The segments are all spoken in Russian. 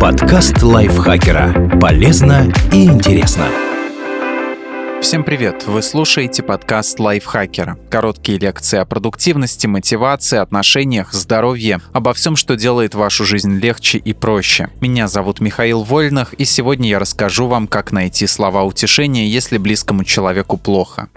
Подкаст лайфхакера. Полезно и интересно. Всем привет! Вы слушаете подкаст лайфхакера. Короткие лекции о продуктивности, мотивации, отношениях, здоровье, обо всем, что делает вашу жизнь легче и проще. Меня зовут Михаил Вольных, и сегодня я расскажу вам, как найти слова утешения, если близкому человеку плохо.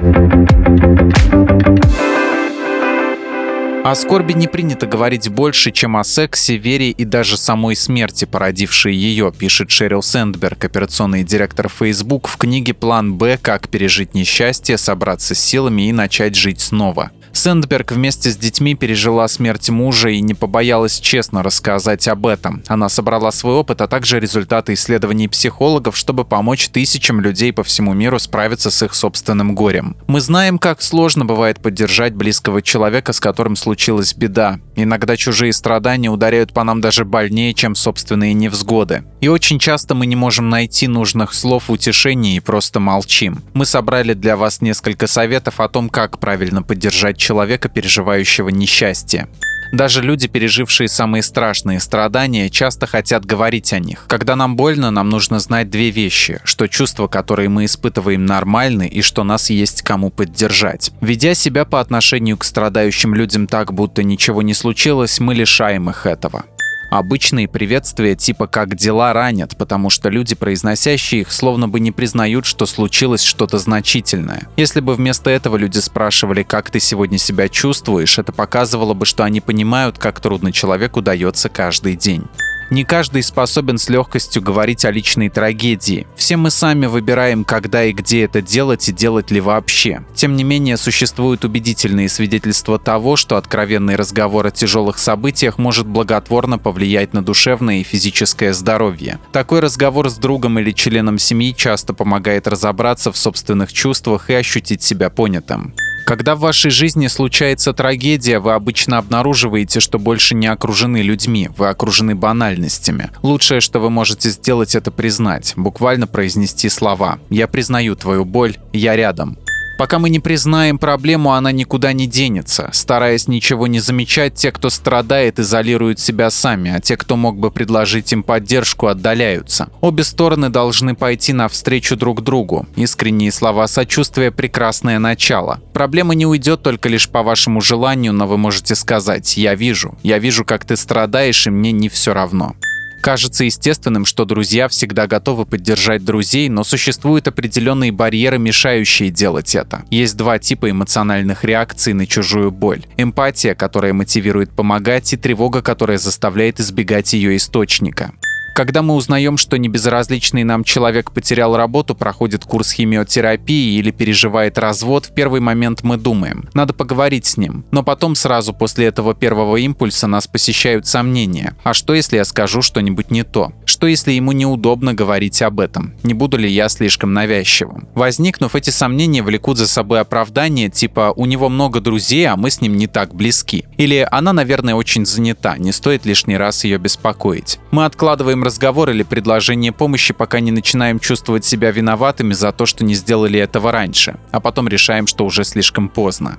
О скорби не принято говорить больше, чем о сексе, вере и даже самой смерти, породившей ее, пишет Шерил Сэндберг, операционный директор Facebook в книге «План Б. Как пережить несчастье, собраться с силами и начать жить снова». Сэндберг вместе с детьми пережила смерть мужа и не побоялась честно рассказать об этом. Она собрала свой опыт, а также результаты исследований психологов, чтобы помочь тысячам людей по всему миру справиться с их собственным горем. Мы знаем, как сложно бывает поддержать близкого человека, с которым случилась беда. Иногда чужие страдания ударяют по нам даже больнее, чем собственные невзгоды. И очень часто мы не можем найти нужных слов утешения и просто молчим. Мы собрали для вас несколько советов о том, как правильно поддержать человека, переживающего несчастье. Даже люди, пережившие самые страшные страдания, часто хотят говорить о них. Когда нам больно, нам нужно знать две вещи, что чувства, которые мы испытываем, нормальны и что нас есть кому поддержать. Ведя себя по отношению к страдающим людям так, будто ничего не случилось, мы лишаем их этого. Обычные приветствия типа «как дела» ранят, потому что люди, произносящие их, словно бы не признают, что случилось что-то значительное. Если бы вместо этого люди спрашивали «как ты сегодня себя чувствуешь», это показывало бы, что они понимают, как трудно человеку дается каждый день. Не каждый способен с легкостью говорить о личной трагедии. Все мы сами выбираем, когда и где это делать и делать ли вообще. Тем не менее, существуют убедительные свидетельства того, что откровенный разговор о тяжелых событиях может благотворно повлиять на душевное и физическое здоровье. Такой разговор с другом или членом семьи часто помогает разобраться в собственных чувствах и ощутить себя понятым. Когда в вашей жизни случается трагедия, вы обычно обнаруживаете, что больше не окружены людьми, вы окружены банальностями. Лучшее, что вы можете сделать, это признать, буквально произнести слова «Я признаю твою боль, я рядом». Пока мы не признаем проблему, она никуда не денется. Стараясь ничего не замечать, те, кто страдает, изолируют себя сами, а те, кто мог бы предложить им поддержку, отдаляются. Обе стороны должны пойти навстречу друг другу. Искренние слова сочувствия – прекрасное начало. Проблема не уйдет только лишь по вашему желанию, но вы можете сказать «Я вижу, я вижу, как ты страдаешь, и мне не все равно». Кажется естественным, что друзья всегда готовы поддержать друзей, но существуют определенные барьеры, мешающие делать это. Есть два типа эмоциональных реакций на чужую боль. Эмпатия, которая мотивирует помогать, и тревога, которая заставляет избегать ее источника. Когда мы узнаем, что небезразличный нам человек потерял работу, проходит курс химиотерапии или переживает развод, в первый момент мы думаем, надо поговорить с ним. Но потом сразу после этого первого импульса нас посещают сомнения. А что если я скажу что-нибудь не то? Что если ему неудобно говорить об этом? Не буду ли я слишком навязчивым? Возникнув, эти сомнения влекут за собой оправдание типа «у него много друзей, а мы с ним не так близки». Или «она, наверное, очень занята, не стоит лишний раз ее беспокоить». Мы откладываем разговор или предложение помощи, пока не начинаем чувствовать себя виноватыми за то, что не сделали этого раньше, а потом решаем, что уже слишком поздно.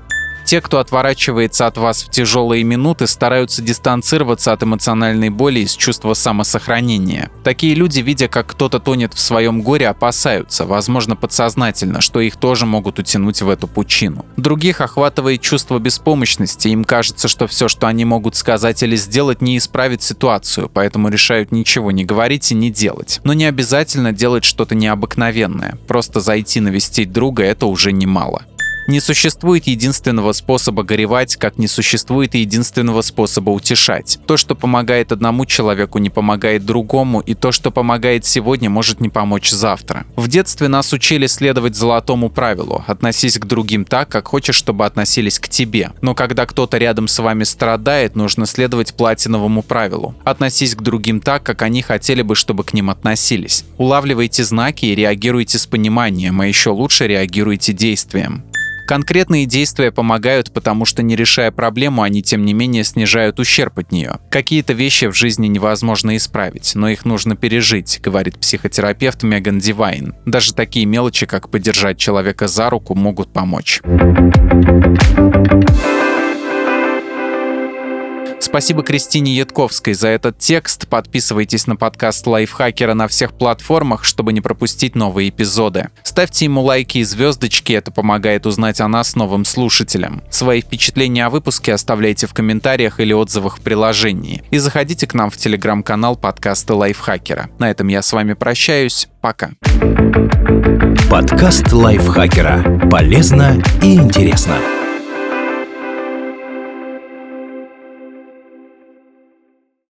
Те, кто отворачивается от вас в тяжелые минуты, стараются дистанцироваться от эмоциональной боли из чувства самосохранения. Такие люди, видя, как кто-то тонет в своем горе, опасаются, возможно, подсознательно, что их тоже могут утянуть в эту пучину. Других охватывает чувство беспомощности, им кажется, что все, что они могут сказать или сделать, не исправит ситуацию, поэтому решают ничего не говорить и не делать. Но не обязательно делать что-то необыкновенное. Просто зайти навестить друга – это уже немало. Не существует единственного способа горевать, как не существует единственного способа утешать. То, что помогает одному человеку, не помогает другому, и то, что помогает сегодня, может не помочь завтра. В детстве нас учили следовать золотому правилу – относись к другим так, как хочешь, чтобы относились к тебе. Но когда кто-то рядом с вами страдает, нужно следовать платиновому правилу – относись к другим так, как они хотели бы, чтобы к ним относились. Улавливайте знаки и реагируйте с пониманием, а еще лучше реагируйте действием. Конкретные действия помогают, потому что не решая проблему, они тем не менее снижают ущерб от нее. Какие-то вещи в жизни невозможно исправить, но их нужно пережить, говорит психотерапевт Меган Дивайн. Даже такие мелочи, как подержать человека за руку, могут помочь. Спасибо Кристине Ятковской за этот текст. Подписывайтесь на подкаст Лайфхакера на всех платформах, чтобы не пропустить новые эпизоды. Ставьте ему лайки и звездочки, это помогает узнать о нас новым слушателям. Свои впечатления о выпуске оставляйте в комментариях или отзывах в приложении. И заходите к нам в телеграм-канал подкаста Лайфхакера. На этом я с вами прощаюсь. Пока. Подкаст Лайфхакера. Полезно и интересно.